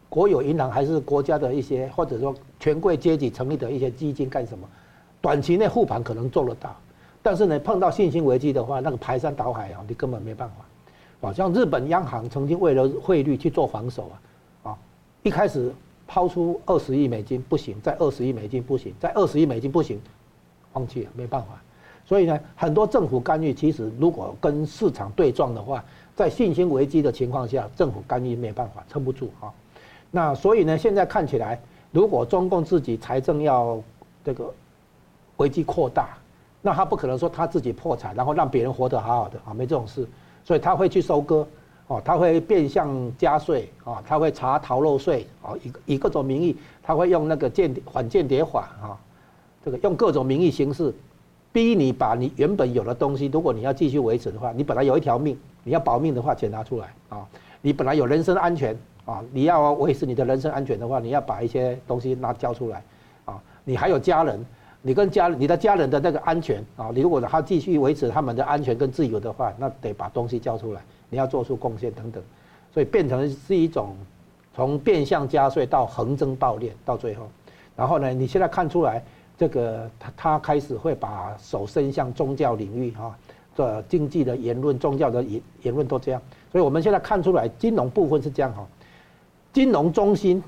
国有银行还是国家的一些或者说权贵阶级成立的一些基金干什么，短期内护盘可能做得到，但是呢碰到信心危机的话，那个排山倒海啊，你根本没办法。啊，像日本央行曾经为了汇率去做防守啊，啊，一开始抛出二十亿美金不行，再二十亿美金不行，再二十亿美金不行，放弃了，没办法。所以呢，很多政府干预，其实如果跟市场对撞的话，在信心危机的情况下，政府干预没办法撑不住啊。那所以呢，现在看起来，如果中共自己财政要这个危机扩大，那他不可能说他自己破产，然后让别人活得好好的啊，没这种事。所以他会去收割，哦，他会变相加税啊，他会查逃漏税啊，以以各种名义，他会用那个间反间谍法啊，这个用各种名义形式。逼你把你原本有的东西，如果你要继续维持的话，你本来有一条命，你要保命的话，钱拿出来啊！你本来有人身安全啊，你要维持你的人身安全的话，你要把一些东西拿交出来啊！你还有家人，你跟家你的家人的那个安全啊，你如果他继续维持他们的安全跟自由的话，那得把东西交出来，你要做出贡献等等，所以变成是一种从变相加税到横征暴敛到最后，然后呢，你现在看出来。这个他他开始会把手伸向宗教领域哈，这经济的言论、宗教的言言论都这样，所以我们现在看出来，金融部分是这样哈，金融中心，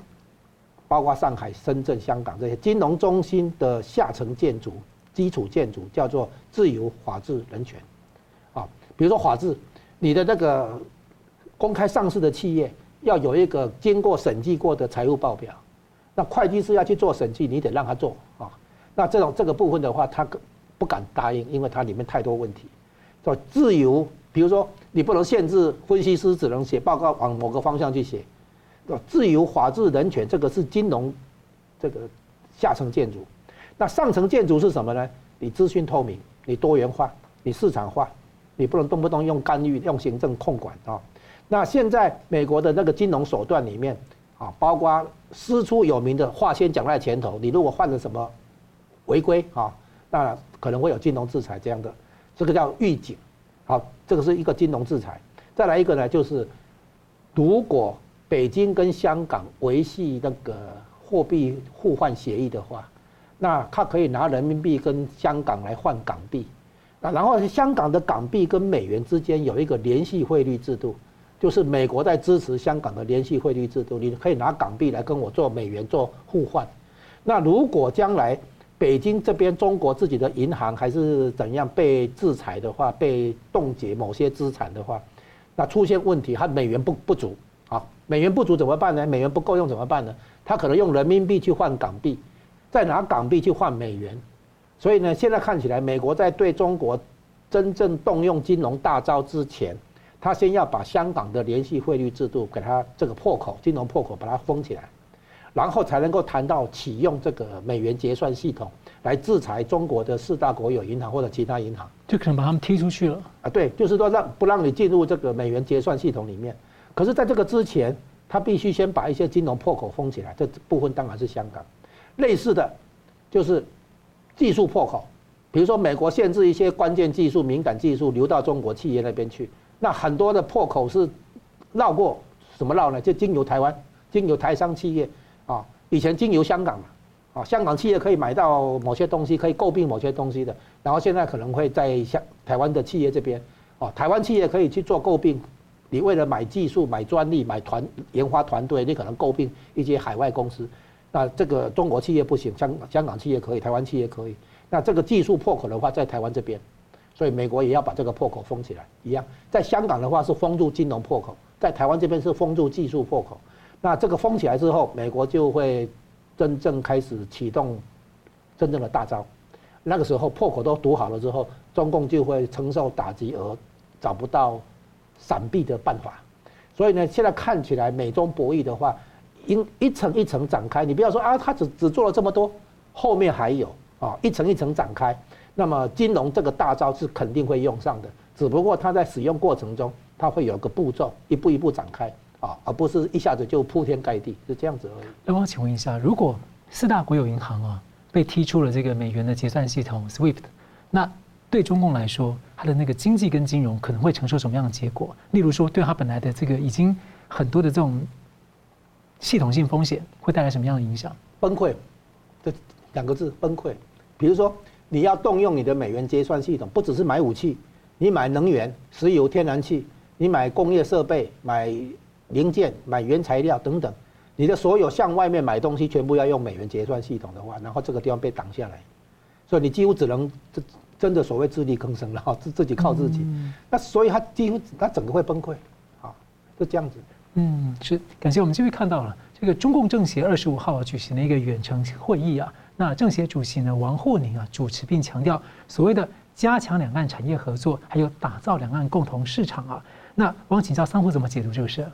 包括上海、深圳、香港这些金融中心的下层建筑、基础建筑叫做自由、法治、人权，啊，比如说法治，你的那个公开上市的企业要有一个经过审计过的财务报表，那会计师要去做审计，你得让他做啊。那这种这个部分的话，他不敢答应，因为它里面太多问题。说自由，比如说你不能限制分析师只能写报告往某个方向去写。自由、法治、人权，这个是金融这个下层建筑。那上层建筑是什么呢？你资讯透明，你多元化，你市场化，你不能动不动用干预、用行政控管啊。那现在美国的那个金融手段里面啊，包括师出有名的话先讲在前头，你如果犯了什么？违规啊，那可能会有金融制裁这样的，这个叫预警，好，这个是一个金融制裁。再来一个呢，就是如果北京跟香港维系那个货币互换协议的话，那他可以拿人民币跟香港来换港币，那然后香港的港币跟美元之间有一个联系汇率制度，就是美国在支持香港的联系汇率制度，你可以拿港币来跟我做美元做互换。那如果将来北京这边中国自己的银行还是怎样被制裁的话，被冻结某些资产的话，那出现问题，它美元不不足啊，美元不足怎么办呢？美元不够用怎么办呢？他可能用人民币去换港币，再拿港币去换美元，所以呢，现在看起来美国在对中国真正动用金融大招之前，他先要把香港的联系汇率制度给它这个破口，金融破口把它封起来。然后才能够谈到启用这个美元结算系统来制裁中国的四大国有银行或者其他银行，就可能把他们踢出去了啊！对，就是说让不让你进入这个美元结算系统里面。可是，在这个之前，他必须先把一些金融破口封起来。这部分当然是香港。类似的，就是技术破口，比如说美国限制一些关键技术、敏感技术流到中国企业那边去，那很多的破口是绕过什么绕呢？就经由台湾，经由台商企业。啊，以前经由香港嘛，啊，香港企业可以买到某些东西，可以购并某些东西的，然后现在可能会在香台湾的企业这边，哦，台湾企业可以去做购并，你为了买技术、买专利、买团研发团队，你可能购并一些海外公司，那这个中国企业不行，香香港企业可以，台湾企业可以，那这个技术破口的话，在台湾这边，所以美国也要把这个破口封起来，一样，在香港的话是封住金融破口，在台湾这边是封住技术破口。那这个封起来之后，美国就会真正开始启动真正的大招。那个时候破口都堵好了之后，中共就会承受打击而找不到闪避的办法。所以呢，现在看起来美中博弈的话，应一层一层展开。你不要说啊，他只只做了这么多，后面还有啊，一层一层展开。那么金融这个大招是肯定会用上的，只不过它在使用过程中，它会有个步骤，一步一步展开。啊，而不是一下子就铺天盖地，是这样子而已。那我请问一下，如果四大国有银行啊被踢出了这个美元的结算系统 SWIFT，那对中共来说，它的那个经济跟金融可能会承受什么样的结果？例如说，对它本来的这个已经很多的这种系统性风险，会带来什么样的影响？崩溃，这两个字崩溃。比如说，你要动用你的美元结算系统，不只是买武器，你买能源、石油、天然气，你买工业设备、买零件、买原材料等等，你的所有向外面买东西，全部要用美元结算系统的话，然后这个地方被挡下来，所以你几乎只能这。真的所谓 自力更生了哈，自自己靠自己，那所以他几乎他整个会崩溃，啊，是这样子。嗯，是感谢我们这边看到了这个中共政协二十五号举行了一个远程会议啊，那政协主席呢王沪宁啊主持并强调所谓的加强两岸产业合作，还有打造两岸共同市场啊。那我想请教三虎怎么解读这个事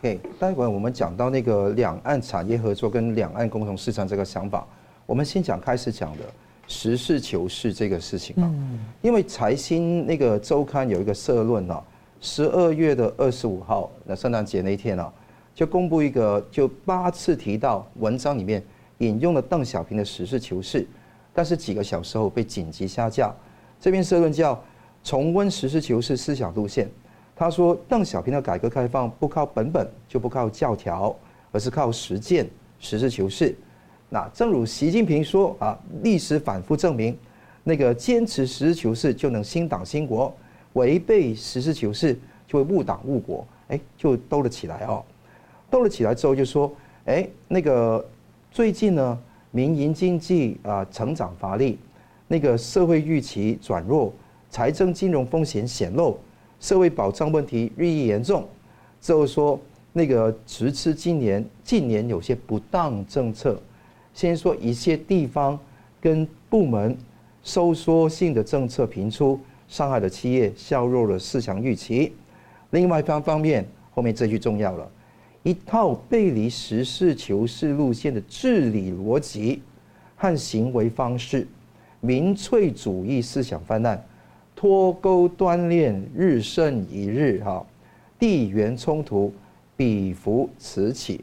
？OK，待会我们讲到那个两岸产业合作跟两岸共同市场这个想法，我们先讲开始讲的。实事求是这个事情啊，因为财新那个周刊有一个社论啊，十二月的二十五号，那圣诞节那一天啊，就公布一个就八次提到文章里面引用了邓小平的实事求是，但是几个小时后被紧急下架。这篇社论叫重温实事求是思想路线。他说邓小平的改革开放不靠本本，就不靠教条，而是靠实践，实事求是。那正如习近平说啊，历史反复证明，那个坚持实事求是就能兴党兴国，违背实事求是就会误党误国，哎，就兜了起来哦。兜了起来之后就说，哎，那个最近呢，民营经济啊成长乏力，那个社会预期转弱，财政金融风险显露，社会保障问题日益严重。之后说那个直斥今年近年有些不当政策。先说一些地方跟部门收缩性的政策频出，上海的企业，削弱了市场预期。另外一方方面，后面这句重要了，一套背离实事求是路线的治理逻辑和行为方式，民粹主义思想泛滥，脱钩断链日甚一日哈，地缘冲突彼伏此起，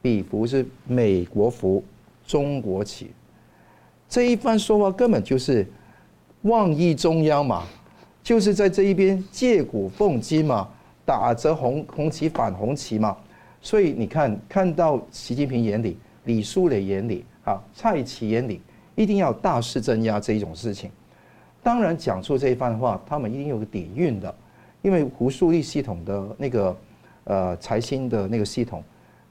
彼伏是美国伏。中国起，这一番说话根本就是妄议中央嘛，就是在这一边借古讽今嘛，打着红红旗反红旗嘛。所以你看，看到习近平眼里、李书磊眼里、啊蔡奇眼里，一定要大肆镇压这一种事情。当然，讲出这一番话，他们一定有个底蕴的，因为胡树立系统的那个呃财新的那个系统，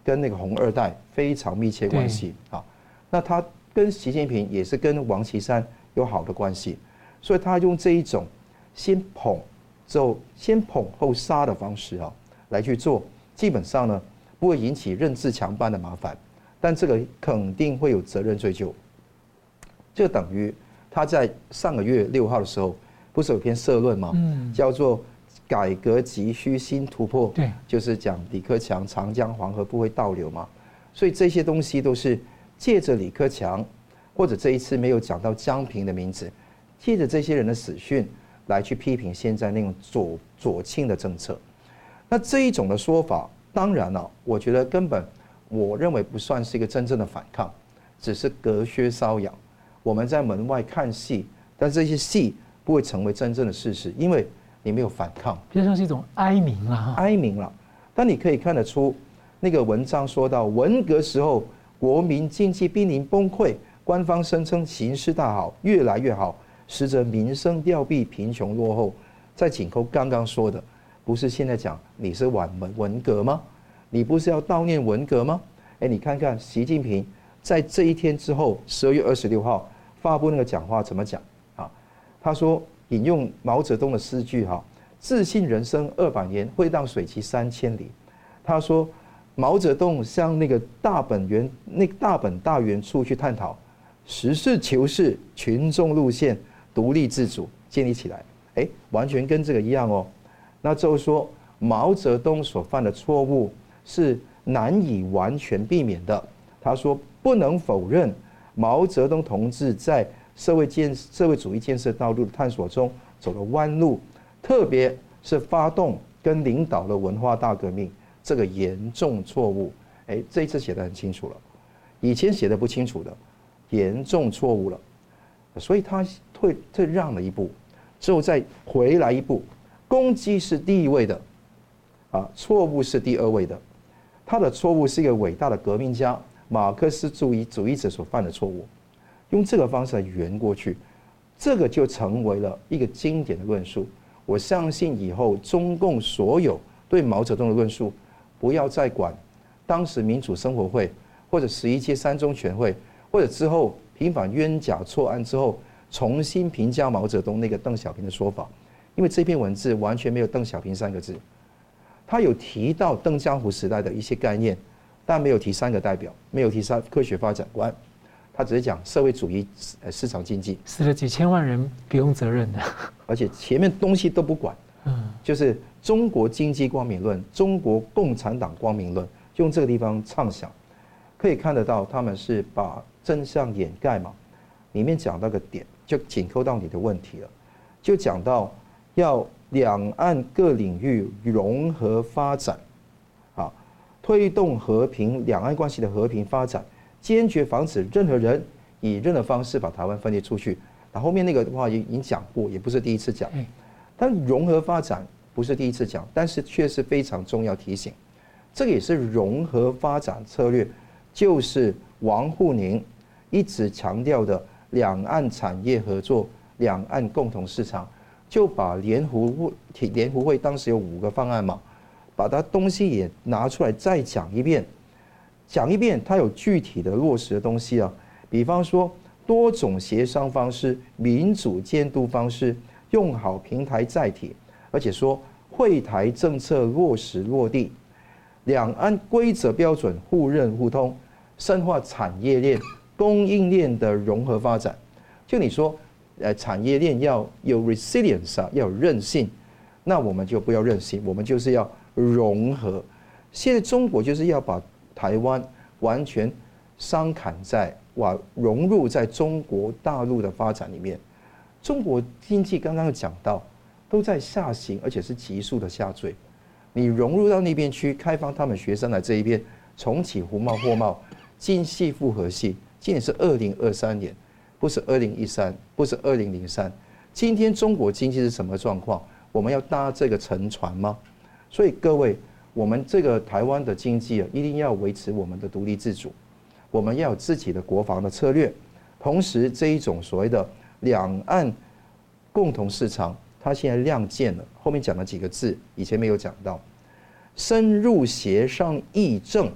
跟那个红二代非常密切关系啊。那他跟习近平也是跟王岐山有好的关系，所以他用这一种先捧之后先捧后杀的方式啊来去做，基本上呢不会引起任志强般的麻烦，但这个肯定会有责任追究。就等于他在上个月六号的时候不是有篇社论吗？嗯，叫做“改革急需新突破”，对，就是讲李克强长江黄河不会倒流嘛，所以这些东西都是。借着李克强，或者这一次没有讲到江平的名字，借着这些人的死讯来去批评现在那种左左倾的政策，那这一种的说法，当然了，我觉得根本我认为不算是一个真正的反抗，只是隔靴搔痒。我们在门外看戏，但这些戏不会成为真正的事实，因为你没有反抗，就像是一种哀鸣了，哀鸣了。但你可以看得出，那个文章说到文革时候。国民经济濒临崩溃，官方声称形势大好，越来越好，实则民生凋敝，贫穷落后。在紧扣刚刚说的，不是现在讲你是晚文文革吗？你不是要悼念文革吗？哎，你看看习近平在这一天之后，十二月二十六号发布那个讲话怎么讲啊？他说引用毛泽东的诗句哈，自信人生二百年，会当水骑三千里。他说。毛泽东向那个大本原、那大本大原处去探讨实事求是、群众路线、独立自主建立起来，哎，完全跟这个一样哦。那就说，毛泽东所犯的错误是难以完全避免的。他说，不能否认毛泽东同志在社会建社会主义建设道路的探索中走了弯路，特别是发动跟领导了文化大革命。这个严重错误。哎，这一次写得很清楚了，以前写得不清楚的，严重错误了，所以他退退让了一步，之后再回来一步，攻击是第一位的，啊，错误是第二位的，他的错误是一个伟大的革命家马克思主义主义者所犯的错误，用这个方式来圆过去，这个就成为了一个经典的论述。我相信以后中共所有对毛泽东的论述，不要再管。当时民主生活会，或者十一届三中全会，或者之后平反冤假错案之后，重新评价毛泽东那个邓小平的说法，因为这篇文字完全没有邓小平三个字，他有提到邓江湖时代的一些概念，但没有提三个代表，没有提三科学发展观，他只是讲社会主义呃市场经济，死了几千万人不用责任的，而且前面东西都不管，嗯，就是中国经济光明论，中国共产党光明论。用这个地方畅想，可以看得到他们是把真相掩盖嘛。里面讲到个点，就紧扣到你的问题了，就讲到要两岸各领域融合发展，啊，推动和平两岸关系的和平发展，坚决防止任何人以任何方式把台湾分裂出去。那后面那个的话也已经讲过，也不是第一次讲。但融合发展不是第一次讲，但是却是非常重要提醒。这也是融合发展策略，就是王沪宁一直强调的两岸产业合作、两岸共同市场，就把联湖会联湖会当时有五个方案嘛，把它东西也拿出来再讲一遍，讲一遍，它有具体的落实的东西啊，比方说多种协商方式、民主监督方式，用好平台载体，而且说惠台政策落实落地。两岸规则标准互认互通，深化产业链、供应链的融合发展。就你说，呃，产业链要有 resilience 啊，要有韧性，那我们就不要任性，我们就是要融合。现在中国就是要把台湾完全伤砍在哇，融入在中国大陆的发展里面。中国经济刚刚讲到，都在下行，而且是急速的下坠。你融入到那边去，开放他们学生来这一边，重启胡茂货贸，精细复合系。今年是二零二三年，不是二零一三，不是二零零三。今天中国经济是什么状况？我们要搭这个沉船吗？所以各位，我们这个台湾的经济啊，一定要维持我们的独立自主，我们要有自己的国防的策略。同时，这一种所谓的两岸共同市场。他现在亮剑了，后面讲了几个字，以前没有讲到，深入协商议政，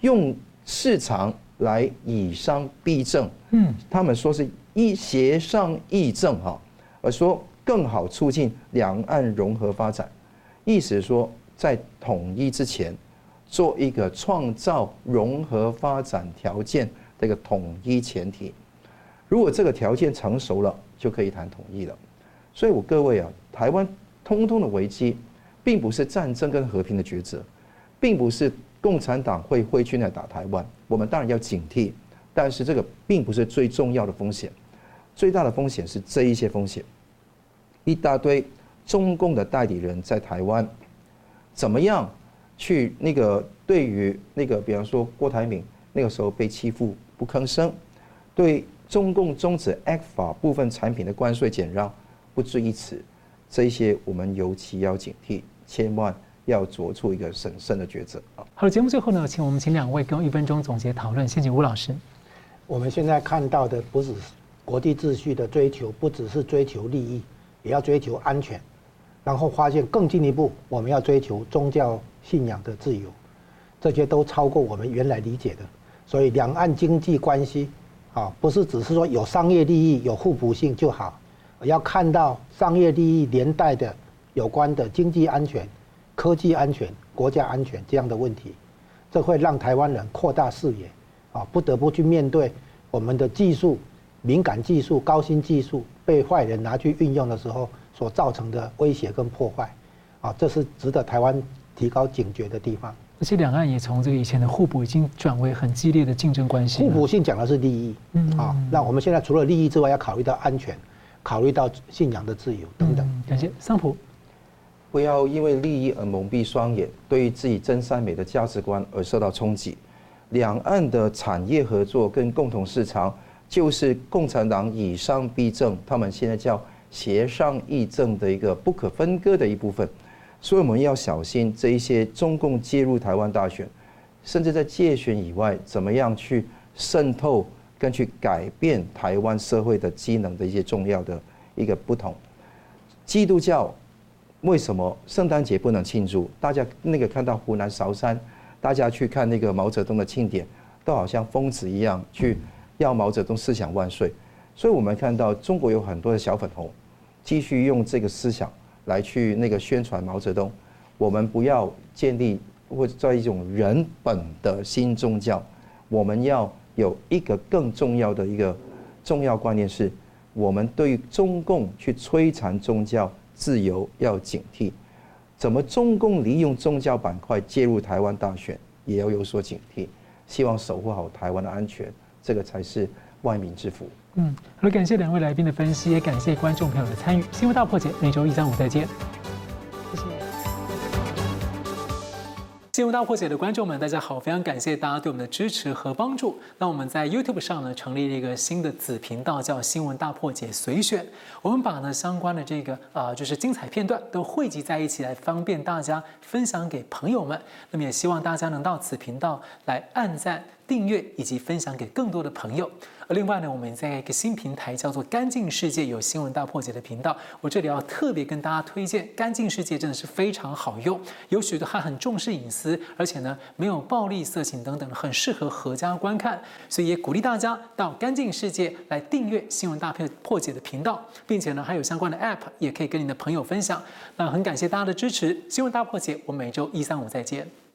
用市场来以商逼政。嗯，他们说是一协商议政哈，而说更好促进两岸融合发展，意思是说在统一之前，做一个创造融合发展条件的一个统一前提，如果这个条件成熟了，就可以谈统一了。所以，我各位啊，台湾通通的危机，并不是战争跟和平的抉择，并不是共产党会挥军来打台湾。我们当然要警惕，但是这个并不是最重要的风险，最大的风险是这一些风险。一大堆中共的代理人在台湾，怎么样去那个对于那个，比方说郭台铭那个时候被欺负不吭声，对中共终止 A 股部分产品的关税减让。不止于此，这一些我们尤其要警惕，千万要做出一个审慎的抉择啊！好了，节目最后呢，请我们请两位给我一分钟总结讨论。先请吴老师。我们现在看到的不只是国际秩序的追求，不只是追求利益，也要追求安全。然后发现更进一步，我们要追求宗教信仰的自由，这些都超过我们原来理解的。所以，两岸经济关系啊，不是只是说有商业利益、有互补性就好。要看到商业利益连带的有关的经济安全、科技安全、国家安全这样的问题，这会让台湾人扩大视野，啊，不得不去面对我们的技术、敏感技术、高新技术被坏人拿去运用的时候所造成的威胁跟破坏，啊，这是值得台湾提高警觉的地方。而且两岸也从这个以前的互补，已经转为很激烈的竞争关系。互补性讲的是利益，啊，那我们现在除了利益之外，要考虑到安全。考虑到信仰的自由等等，感谢桑普。不要因为利益而蒙蔽双眼，对于自己真善美的价值观而受到冲击。两岸的产业合作跟共同市场，就是共产党以商逼政，他们现在叫协商议政的一个不可分割的一部分。所以我们要小心这一些中共介入台湾大选，甚至在界选以外，怎么样去渗透跟去改变台湾社会的机能的一些重要的一个不同。基督教为什么圣诞节不能庆祝？大家那个看到湖南韶山。大家去看那个毛泽东的庆典，都好像疯子一样去要毛泽东思想万岁。所以我们看到中国有很多的小粉红，继续用这个思想来去那个宣传毛泽东。我们不要建立或者在一种人本的新宗教，我们要有一个更重要的一个重要观念是，我们对于中共去摧残宗教自由要警惕。怎么中共利用宗教板块介入台湾大选，也要有所警惕。希望守护好台湾的安全，这个才是万民之福。嗯，好了，感谢两位来宾的分析，也感谢观众朋友的参与。新闻大破解，每周一、三、五再见。新闻大破解的观众们，大家好！非常感谢大家对我们的支持和帮助。那我们在 YouTube 上呢，成立了一个新的子频道，叫“新闻大破解随选”。我们把呢相关的这个啊、就是精彩片段都汇集在一起，来方便大家分享给朋友们。那么也希望大家能到此频道来按赞、订阅以及分享给更多的朋友。另外呢，我们在一个新平台叫做“干净世界”有新闻大破解的频道，我这里要特别跟大家推荐“干净世界”，真的是非常好用，有许多还很重视隐私，而且呢没有暴力、色情等等，很适合合家观看，所以也鼓励大家到“干净世界”来订阅新闻大破解的频道，并且呢还有相关的 App 也可以跟你的朋友分享。那很感谢大家的支持，新闻大破解，我们每周一、三、五再见。